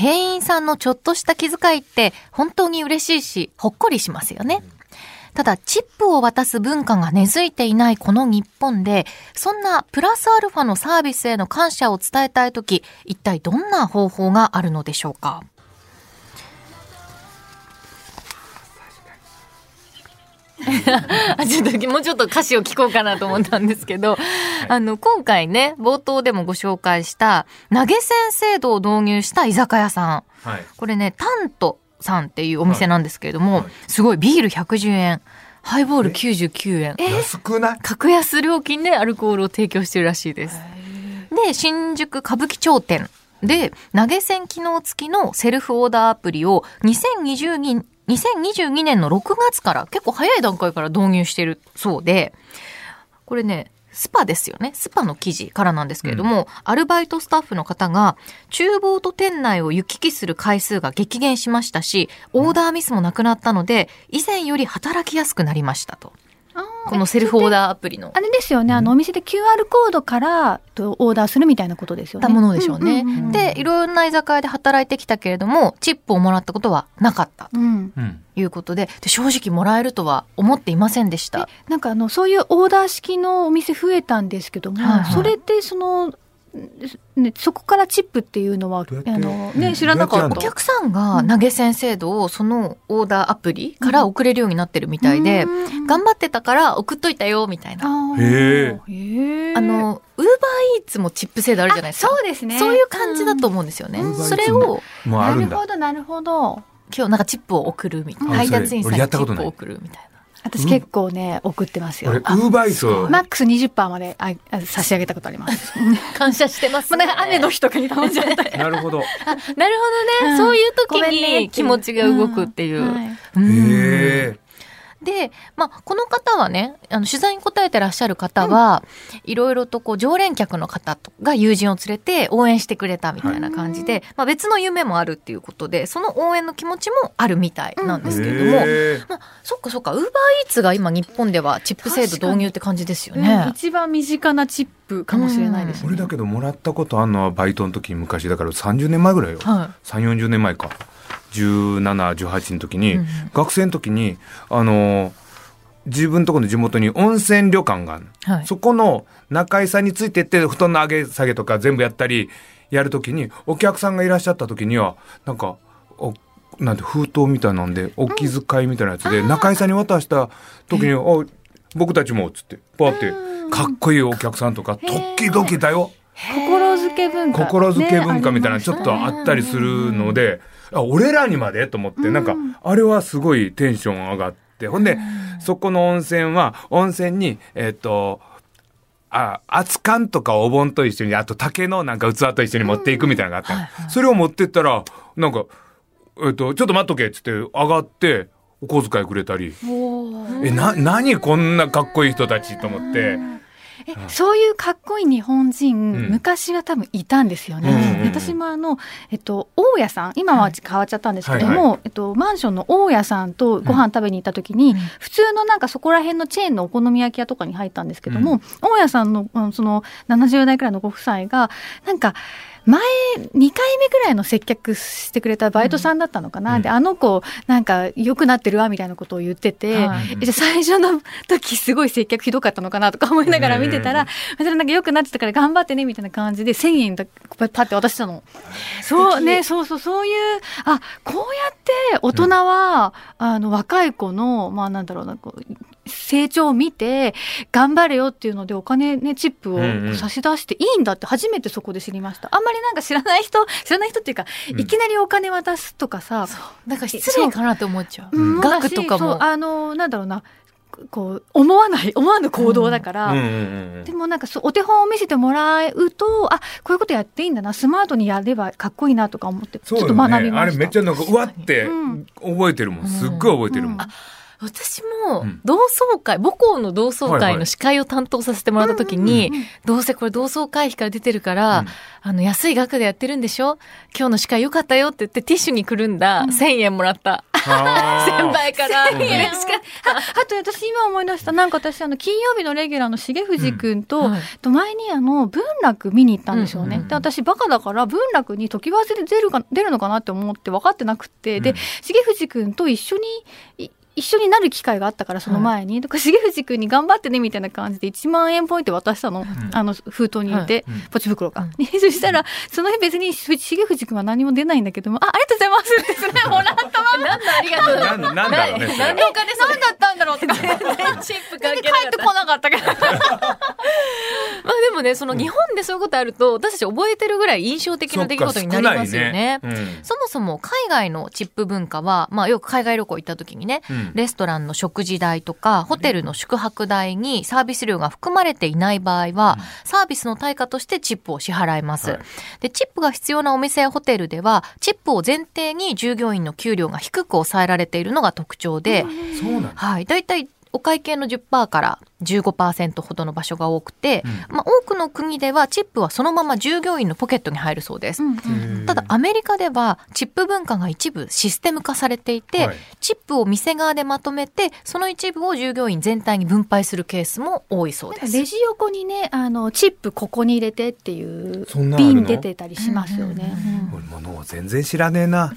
店員さんのちょっとした気遣いって本当に嬉しいし、ほっこりしますよね。ただ、チップを渡す文化が根付いていないこの日本で、そんなプラスアルファのサービスへの感謝を伝えたいとき、一体どんな方法があるのでしょうか あちょっともうちょっと歌詞を聞こうかなと思ったんですけど、あの、今回ね、冒頭でもご紹介した、投げ銭制度を導入した居酒屋さん。はい。これね、タントさんっていうお店なんですけれども、はいはいすごいビール110円、ハイボール99円。安くない？格安料金でアルコールを提供してるらしいです。で、新宿歌舞伎町店で投げ銭機能付きのセルフオーダーアプリを2022 2022年の6月から結構早い段階から導入してるそうで、これね、スパですよね。スパの記事からなんですけれども、アルバイトスタッフの方が、厨房と店内を行き来する回数が激減しましたし、オーダーミスもなくなったので、以前より働きやすくなりましたと。このセルフオーダーアプリの。あれですよね、あのお店で QR コードからとオーダーするみたいなことですよね。たものでしょうね。んんんで、いろんな居酒屋で働いてきたけれども、チップをもらったことはなかったとうん、うん。いうことで、で正直もらえるとは思っていませんでした。なんかあのそういうオーダー式のお店増えたんですけども、はいはいそれってその、ね、そこからチップっていうのはあの、ね、うん知らなかった。お客さんが投げ銭制度をそのオーダーアプリから送れるようになってるみたいで、うん頑張ってたから送っといたよみたいな。あの、ウーバーイーツもチップ制度あるじゃないですか。そうですね。そういう感じだと思うんですよね。うんそれをもうあるんだなるほ。どなるほど。今日なんかチップを送るみたいな。あ配達員さんにチップを送るみたいな。私結構ね送ってますよ俺、ウ。あーバーイーマックス20%までああ差し上げたことあります。感謝してます、ね。もうなんか雨の日とかに頼んじゃったり。なるほど。なるほどね、うんそういう時に気持ちが動くっていう。はいうんへえ。で、まあ、この方はね、あの、取材に答えてらっしゃる方は、いろいろとこう、常連客の方とが友人を連れて応援してくれたみたいな感じで、まあ、別の夢もあるっていうことで、その応援の気持ちもあるみたいなんですけれども、まあ、そっかそっか、ウーバーイーツが今日本ではチップ制度導入って感じですようんね。一番身近なチップかもしれないですね。俺だけどもらったことあんのはバイトの時に昔だから30年前ぐらいよ。は3、40年前か。17、18の時に、うん学生の時に、あのー自分とこの地元に温泉旅館があるの、はい。そこの中居さんについてって布団の上げ下げとか全部やったりやる時にお客さんがいらっしゃった時にはなんかおなんて封筒みたいなんでお気遣いみたいなやつで、中居さんに渡した時に「お僕たちも」っつってパーってかっこいいお客さんとか時々だよ。心づけ文化。心づけ文化みたいなねちょっとあったりするので、あ俺らにまで？と思って、なんか、あれはすごいテンション上がって、ほんで、そこの温泉は、温泉に、えっ、と、あ、熱燗とかお盆と一緒に、あと竹のなんか器と一緒に持っていくみたいなのがあった。の、それを持ってったら、なんか、えっ、と、ちょっと待っとけっつって上がって、お小遣いくれたり、え、な、何こんなかっこいい人たちと思って、えそういうかっこいい日本人、ん。昔は多分いたんですよね。うんうんうん私もあの、えっと、大家さん、今は変わっちゃったんですけども、はいはえっと、マンションの大家さんとご飯食べに行った時に、普通のなんかそこら辺のチェーンのお好み焼き屋とかに入ったんですけども、うん。大家さんの、うんその70代くらいのご夫妻が、なんか、前、2回目ぐらいの接客してくれたバイトさんだったのかな、うん。で、あの子、なんか、良くなってるわ、みたいなことを言ってて、はい。えじゃあ最初の時すごい接客ひどかったのかなとか思いながら見てたら、それなんか良くなってたから頑張ってねみたいな感じで1000円だパッて渡したの。そうね、そうそう、そういう、あ、こうやって大人は、あの、若い子の、まあなんだろうな、こう、成長を見て、頑張れよっていうのでお金ね、チップうんうん。を差し出していいんだって初めてそこで知りました。あんまりなんか知らない人、知らない人っていうか、うん。いきなりお金渡すとかさ、なんか失礼かなって思っちゃう。う。ん額とかも。あの、なんだろうな、こう、思わない、思わぬ行動だから、うん。うんうんでもなんかお手本を見せてもらうと、あ、こういうことやっていいんだな、スマートにやればかっこいいなとか思って、ちょっと学びました。あれめっちゃなんか、うわってうん。覚えてるもん。すっごい覚えてるもん。うん私もうん。同窓会、母校の同窓会の司会を担当させてもらった時に、どうせこれ同窓会費から出てるから、うん。あの、安い額でやってるんでしょ？今日の司会良かったよって言ってティッシュにくるんだ。1000円もらった。先輩から。うん嬉しかっあと私今思い出した、なんか私あの金曜日のレギュラーの重藤くんと、うんはい。と前にあの文楽見に行ったんですよね。うんうんうんで、私バカだから文楽に時忘れ出るか、出るのかなって思って分かってなくって、でうん、重藤くんと一緒に、い一緒になる機会があったから、その前に。だから、重藤くんに頑張ってね、みたいな感じで1万円ポイント渡したの。あの、封筒に入れて、うんポチ袋が。うんでそしたら、その日別に重藤くんは何も出ないんだけども、あ、ありがとうございますってそれもらったまま。なんだありがとうなんなんだろうね何のお金それ何だったんだろうって。全然チップ帰関係なかってこなかったから。まあでもね、その日本でそういうことあると、私たち覚えてるぐらい印象的な出来事になりますよね。そもそも海外のチップ文化は、まあよく海外旅行行った時にね、うんレストランの食事代とか、ホテルの宿泊代にサービス料が含まれていない場合は、サービスの対価としてチップを支払います。はい。で、チップが必要なお店やホテルでは、チップを前提に従業員の給料が低く抑えられているのが特徴で、うん。そうなんだ。はい。だいたいお会計の10%から15%ほどの場所が多くて、うまあ、多くの国ではチップはそのまま従業員のポケットに入るそうです。ただアメリカではチップ文化が一部システム化されていて、はい。チップを店側でまとめてその一部を従業員全体に分配するケースも多いそうです。レジ横にね、あの、チップここに入れてっていう瓶出てたりしますよね。俺もの全然知らねえな。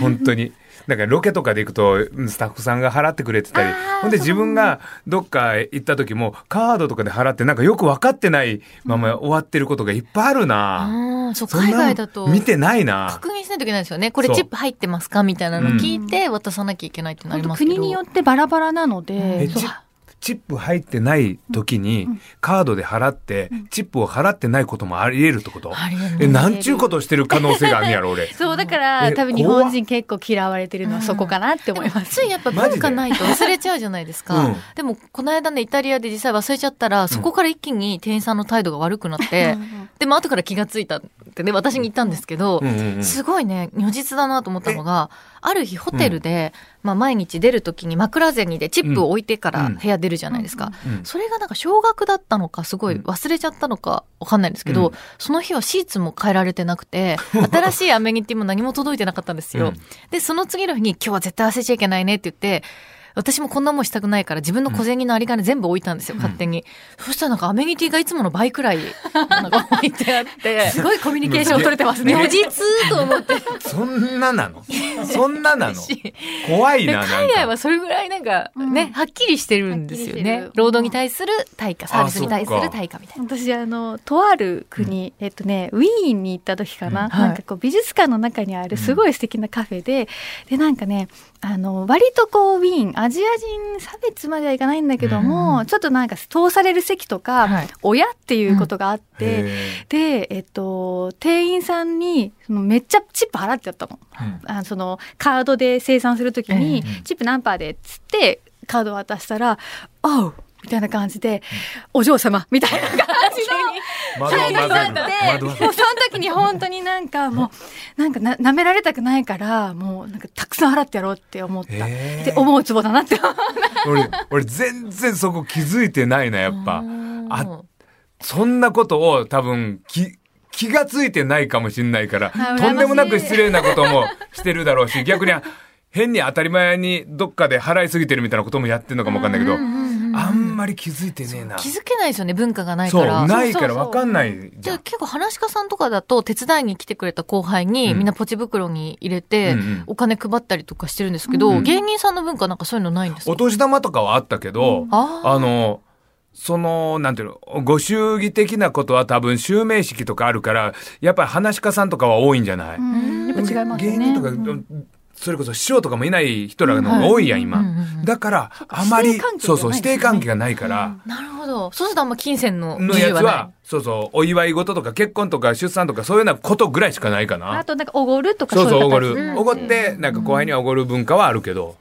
本当にだからロケとかで行くとうんスタッフさんが払ってくれてたりほんで自分がどっか行った時もカードとかで払ってなんかよく分かってないまま終わってることがいっぱいあるな、ああ、そう、海外だと。見てないな確認しないといけないですよね。これチップ入ってますかみたいなのを聞いて渡さなきゃいけないってなりますけど。国によってバラバラなので、チップ入ってない時にカードで払ってチップを払ってないこともあり得るってこと。えなんちゅうことしてる可能性があるんやろ俺。そう、だからえ多分日本人結構嫌われてるのはそこかなって思います。ついやっぱ文化ないと忘れちゃうじゃないですか。でも、この間ね、イタリアで実際忘れちゃったら、そこから一気に店員さんの態度が悪くなって、でも後から気がついたってね、私に言ったんですけど、すごいね、如実だなと思ったのが、ある日ホテルで、まあ毎日出るときに枕銭でチップを置いてから部屋出るじゃないですか。うん。それがなんか少額だったのか、すごい忘れちゃったのかわかんないんですけど、うん。その日はシーツも変えられてなくて、新しいアメニティも何も届いてなかったんですよ。うん。で、その次の日に今日は絶対忘れちゃいけないねって言って、私もこんなもんしたくないから自分の小銭の有り金全部置いたんですよ、勝手に。そしたらなんかアメニティがいつもの倍くらい、なんか置いてあって。すごいコミュニケーション取れてますね。如実と思って。そんななの？そんななの？怖いでななんか。海外はそれぐらいなんかね、うん。はっきりしてるんですよ。ね。労働に対する対価、サービスに対する対価みたいな。私あのとある国、えっとねウィーンに行った時かな、うん。はい。なんかこう美術館の中にあるすごい素敵なカフェで、でなんかねあの割とこうウィーンアジア人差別まではいかないんだけども、うんちょっとなんか通される席とか、はい親っていうことがあって、へでえっと店員さんにそのめっちゃチップ払ってやったの。ーあそのカードで生産するときに、ええチップ何パーでっつってカード渡したら「おう!」みたいな感じで「お嬢様」みたいな感じの。惑わせる態度があってもうその時に本当になんかもうなんかな舐められたくないからもうなんかたくさん払ってやろうって思った。へーで思うツボだなって思う。俺俺全然そこ気づいてないなやっぱうんあそんなことを多分き気がついてないかもしんないからあとんでもなく失礼なこともしてるだろうし逆に 変に当たり前にどっかで払いすぎてるみたいなこともやってんのかもわかんないけどあんまり気づいてねえな。気づけないですよね、文化がないそうから。ないからわかんないじゃ結構話し家さんとかだと手伝いに来てくれた後輩にうん。みんなポチ袋に入れてうんうん。お金配ったりとかしてるんですけど、うん芸人さんの文化なんかそういうのないんですか？お年玉とかはあったけど、あー。あの、その、なんていうの、ご祝儀的なことは多分、襲名式とかあるから、やっぱり話し家さんとかは多いんじゃない、うん。やっぱ違いますよね。芸人とか、それこそ師匠とかもいない人らの方が多いやん、今。だから、あまりそうそう、がないですよね。指定関係がないから、なるほど。そうするとあんま金銭ののやつは、そうそう、お祝い事とか結婚とか出産とかそういうようなことぐらいしかないかあな。となんかおごるとかそうそう、いおごる。形おごって、なんか後輩にはおごる文化はあるけど、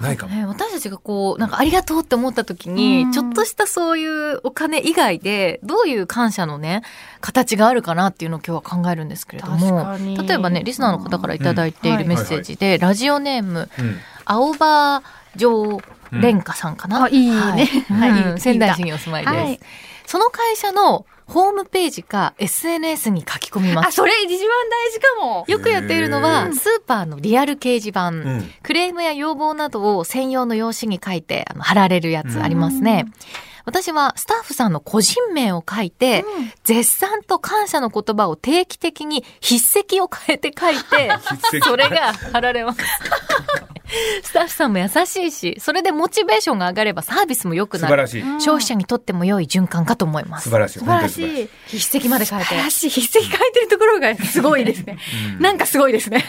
ないかも。ね、私たちがこう、なんかありがとうって思った時に、うん。ちょっとしたそういうお金以外で、どういう感謝のね、形があるかなっていうのを今日は考えるんですけれども例えばね、リスナーの方からいただいているメッセージで、ラジオネーム、うん。青葉城蓮華さんかな、あいいね。はい。仙台市にお住まいです。はい。その会社のホームページか SNS に書き込みまあ、す。それ一番大事かも。よくやっているのへは、ースーパーのリアル掲示板、んクレームや要望などを専用の用紙に書いて、あの貼られるやつありますね。私はスタッフさんの個人名を書いて、うん絶賛と感謝の言葉を定期的に筆跡を変えて書いて、それが貼られます。スタッフさんも優しいし、それでモチベーションが上がればサービスも良くなる。素晴らしい。うん消費者にとっても良い循環かと思います。素晴らしい。素晴らしい。筆跡まで変えて素晴。らしい。筆跡書いてるところがすごいですね。なんかすごいですね。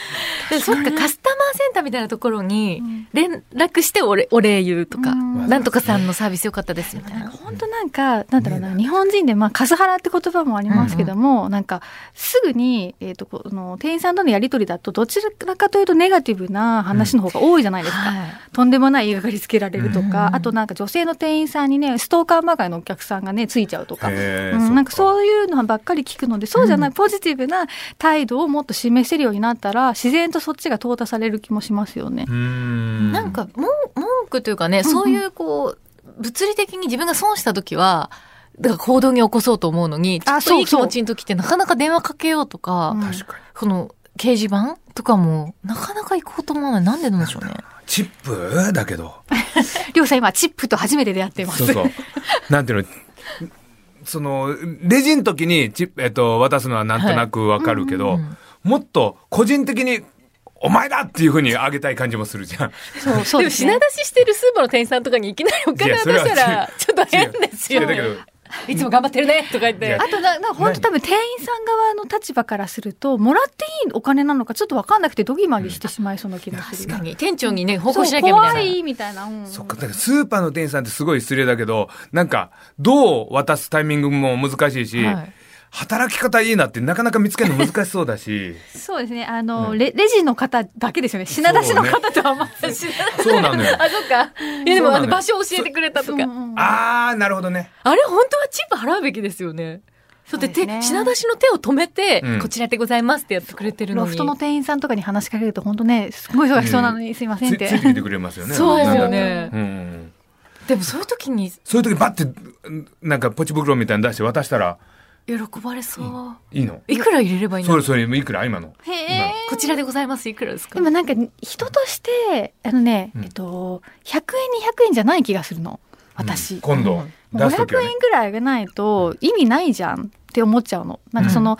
でそっか、カスタマーセンターみたいなところに連絡してお礼お礼言うとか、うん。なんとかさんのサービス良かったですみたいな。本当なんか、なんだろうな、日本人で、まあ、カスハラって言葉もありますけども、なんか、すぐに、えっ、と、この、店員さんとのやりとりだと、どちらかというとネガティブな話の方が多いじゃないですか。はい。とんでもない言いがかりつけられるとか、うんあとなんか女性の店員さんにね、ストーカーまがいのお客さんがね、ついちゃうとか。うん、なんかうそういうのばっかり聞くので、そうじゃない、うん。ポジティブな態度をもっと示せるようになったら、自然とそっちが淘汰される気もしますよね。んなんか、文文句というかね、そういうこう、物理的に自分が損した時は、だから行動に起こそうと思うのに、ちょっといい気そうそう持ちの時ってなかなか電話かけようとか、うん確かに。この掲示板とかも、なかなか行こうと思わない。なんでなんでしょうね。チップ？だけど。りょうさん今、チップと初めて出会っています。そうそう。なんていうの、その、レジの時にチップ、えっと、渡すのはなんとなくわかるけど、うんもっと個人的に、お前だっていうふうにあげたい感じもするじゃん。そう、そうでもですね品。出ししてるスーパーの店員さんとかにいきなりお金渡したら、ちょっと変ですよだけど、いつも頑張ってるねとか言って。あとな、な本当多分店員さん側の立場からすると、もらっていいお金なのかちょっとわかんなくてドギマギしてしまいそうな気がする。確かに。店長にね、報告しなきゃみたいな。怖いみたいな。うんそっか、だからスーパーの店員さんってすごい失礼だけど、なんか、どう渡すタイミングも難しいし、はい働き方いいなってなかなか見つけるの難しそうだし、そうですね。あの、うんレレジの方だけですよね。品出しの方とはまた、そうなのよ。あ、そっか。いや、でも、あの、場所教えてくれたとか。うんうんあー、なるほどね。あれ、本当はチップ払うべきですよね。そうで、手、ね品出しの手を止めて、うんこちらでございますってやってくれてるのに。ロフトの店員さんとかに話しかけると本当ね、すごい忙しそうなのに、すいませんって。つついてきてくれますよね。そうですよなんだねうんうん。でも、そういう時にそういう時バッて、なんかポチ袋みたいに出して渡したら喜ばれそう。いいの？いくら入れればいいの？それそれ、いくら？今の？こちらでございます。いくらですか？でもなんか、人として、あのね、うんえっと、100円、200円じゃない気がするの。私。今度、出す時500はね円。くらいあげないと意味ないじゃんって思っちゃうの。なんかその、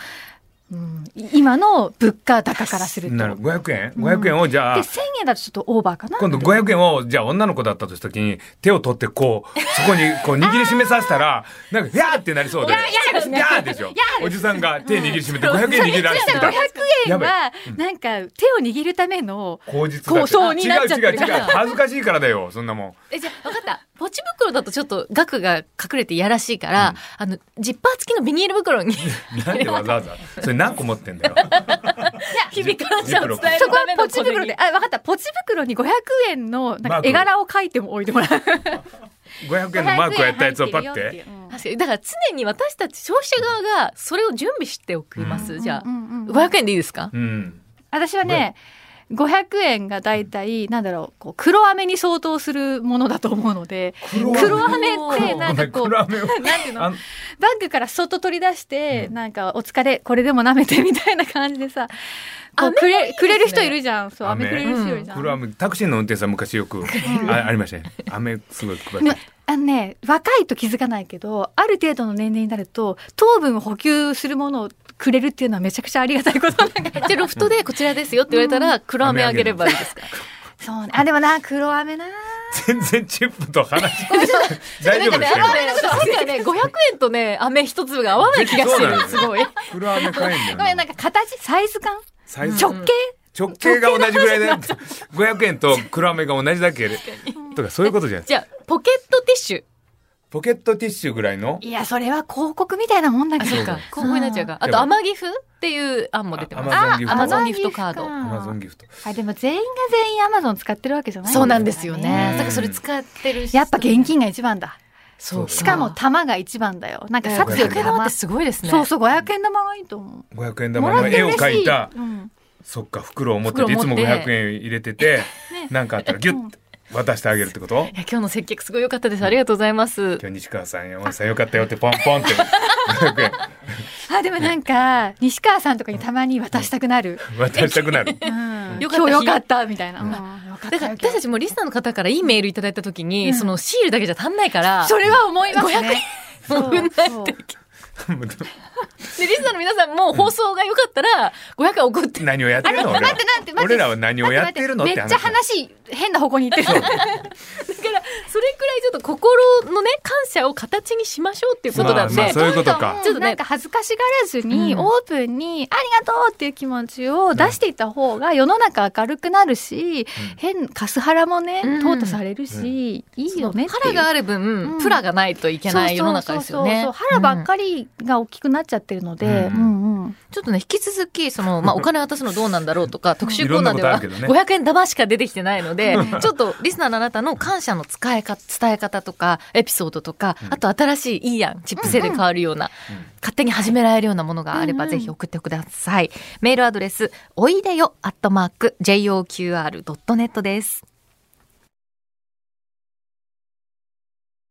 うん今の物価高からすると。なるで、500円 ?500 円をじゃあ、1000円だとちょっとオーバーかな？今度500円を、じゃあ女の子だったとした時に、手を取ってこう、そこにこう握りしめさせたら、なんか、やーってなりそうで。ややですねやーでしょ。おじさんが手握りしめて500円握り出してみた500円は、なんか手を握るための、口実だこうそうになっちゃってるから違う違う違う。恥ずかしいからだよ、そんなもん。え、じゃあ、分かった。ポチ袋だとちょっと額が隠れていやらしいから、あの、ジッパー付きのビニール袋になんでわざわざ？それ何個持ってんだよ。日々感謝を伝えるそこはポチ袋で、あ、わかった。ポチ袋に500円のなんか絵柄を描いても置いてもらう。500円のマークをやったやつをパッ500円入ってるよて。うん確かに。だから常に私たち消費者側がそれを準備しておきます。じゃあ、うんうんうん500円でいいですか？うん。私はね、500円がだいたい、なんだろう、こう、黒飴に相当するものだと思うので、黒黒飴って なんかこう、なんていうの？あバッグからそっと取り出して、なんか、お疲れ、これでも舐めてみたいな感じでさ、こう飴くれ、ねくれる人いるじゃん。そう、飴飴くれる人いるじゃん。黒飴、タクシーの運転手さん昔よく、あありましたね。飴すごい配ってね。あのね、若いと気づかないけど、ある程度の年齢になると、糖分を補給するものをくれるっていうのはめちゃくちゃありがたいことだから。じゃあロフトでこちらですよって言われたら、黒飴あげればいいですか？そうね。あ、でもな、黒飴な。全然チップと話。大丈夫ですなんかなんかね、500円とね、飴一粒が合わない気がしてる。すごい。黒飴買えんだよなんな。か形、サイズ感？直径？直径が同じぐらいで、500円と黒飴が同じだけで。とかそういうことじゃん。じゃあ、ポケットティッシュ。ポケットティッシュぐらいの？いや、それは広告みたいなもんだけあ、ど。そうか。今後になっちゃうか。あと、アマギフっていう案も出てます。あ Amazon ギフトアマゾンギフトカード。あアマゾンギフト。あ、でも全員が全員アマゾン使ってるわけじゃないそうなんですよね。ねだからそれ使ってるやっぱ現金が一番だ。そうしかも玉が一番だよ。なんか500札より玉円玉って。すごいですね。そうそう、500円玉がいいと思う。500円も玉の絵をらって嬉し描いた、うんそっか、袋を持ってて、いつも袋持って500円入れてて、なんかあったらギュッて。渡してあげるってこと？いや今日の接客すごい良かったです。ありがとうございます。今日西川さん山本さんよかったよってポンポンって。500 円あでもなんか西川さんとかにたまに渡したくなる、渡したくなる。うん。よかった今日よかった。みたいな、だから私たちもリスナーの方からいいメールいただいた時に、うん。そのシールだけじゃ足んないから、それは思いますね。500円もうないそう でリスナーの皆さんも放送が良かったら500円送って。何をやってるの？俺ら俺らは何をやってるの？ってめっちゃ話変な方向に行ってる。だから、それくらいちょっと心のね、感謝を形にしましょうっていうことなんで、まあまあそういうことか。ちょっとなんか恥ずかしがらずに、うん。オープンにありがとうっていう気持ちを出していった方が世の中明るくなるし、変カスハラもね、うん。淘汰されるし、いいよねっていう腹がある分、うん。プラがないといけない世の中ですよね。そうそうそうそう。腹ばっかりが大きくなっちゃってるので、うんうん。うんちょっとね、引き続き、その、まあ、お金渡すのどうなんだろうとか、特集コーナーでは、いろんなことあるけどね。500円玉しか出てきてないので、ちょっと、リスナーのあなたの感謝の使い方、伝え方とか、エピソードとか、あと新しいいいやん、チップ制で変わるような、勝手に始められるようなものがあれば、うんうん。ぜひ送ってください。メールアドレス、おいでよ、アットマーク、joqr.net です。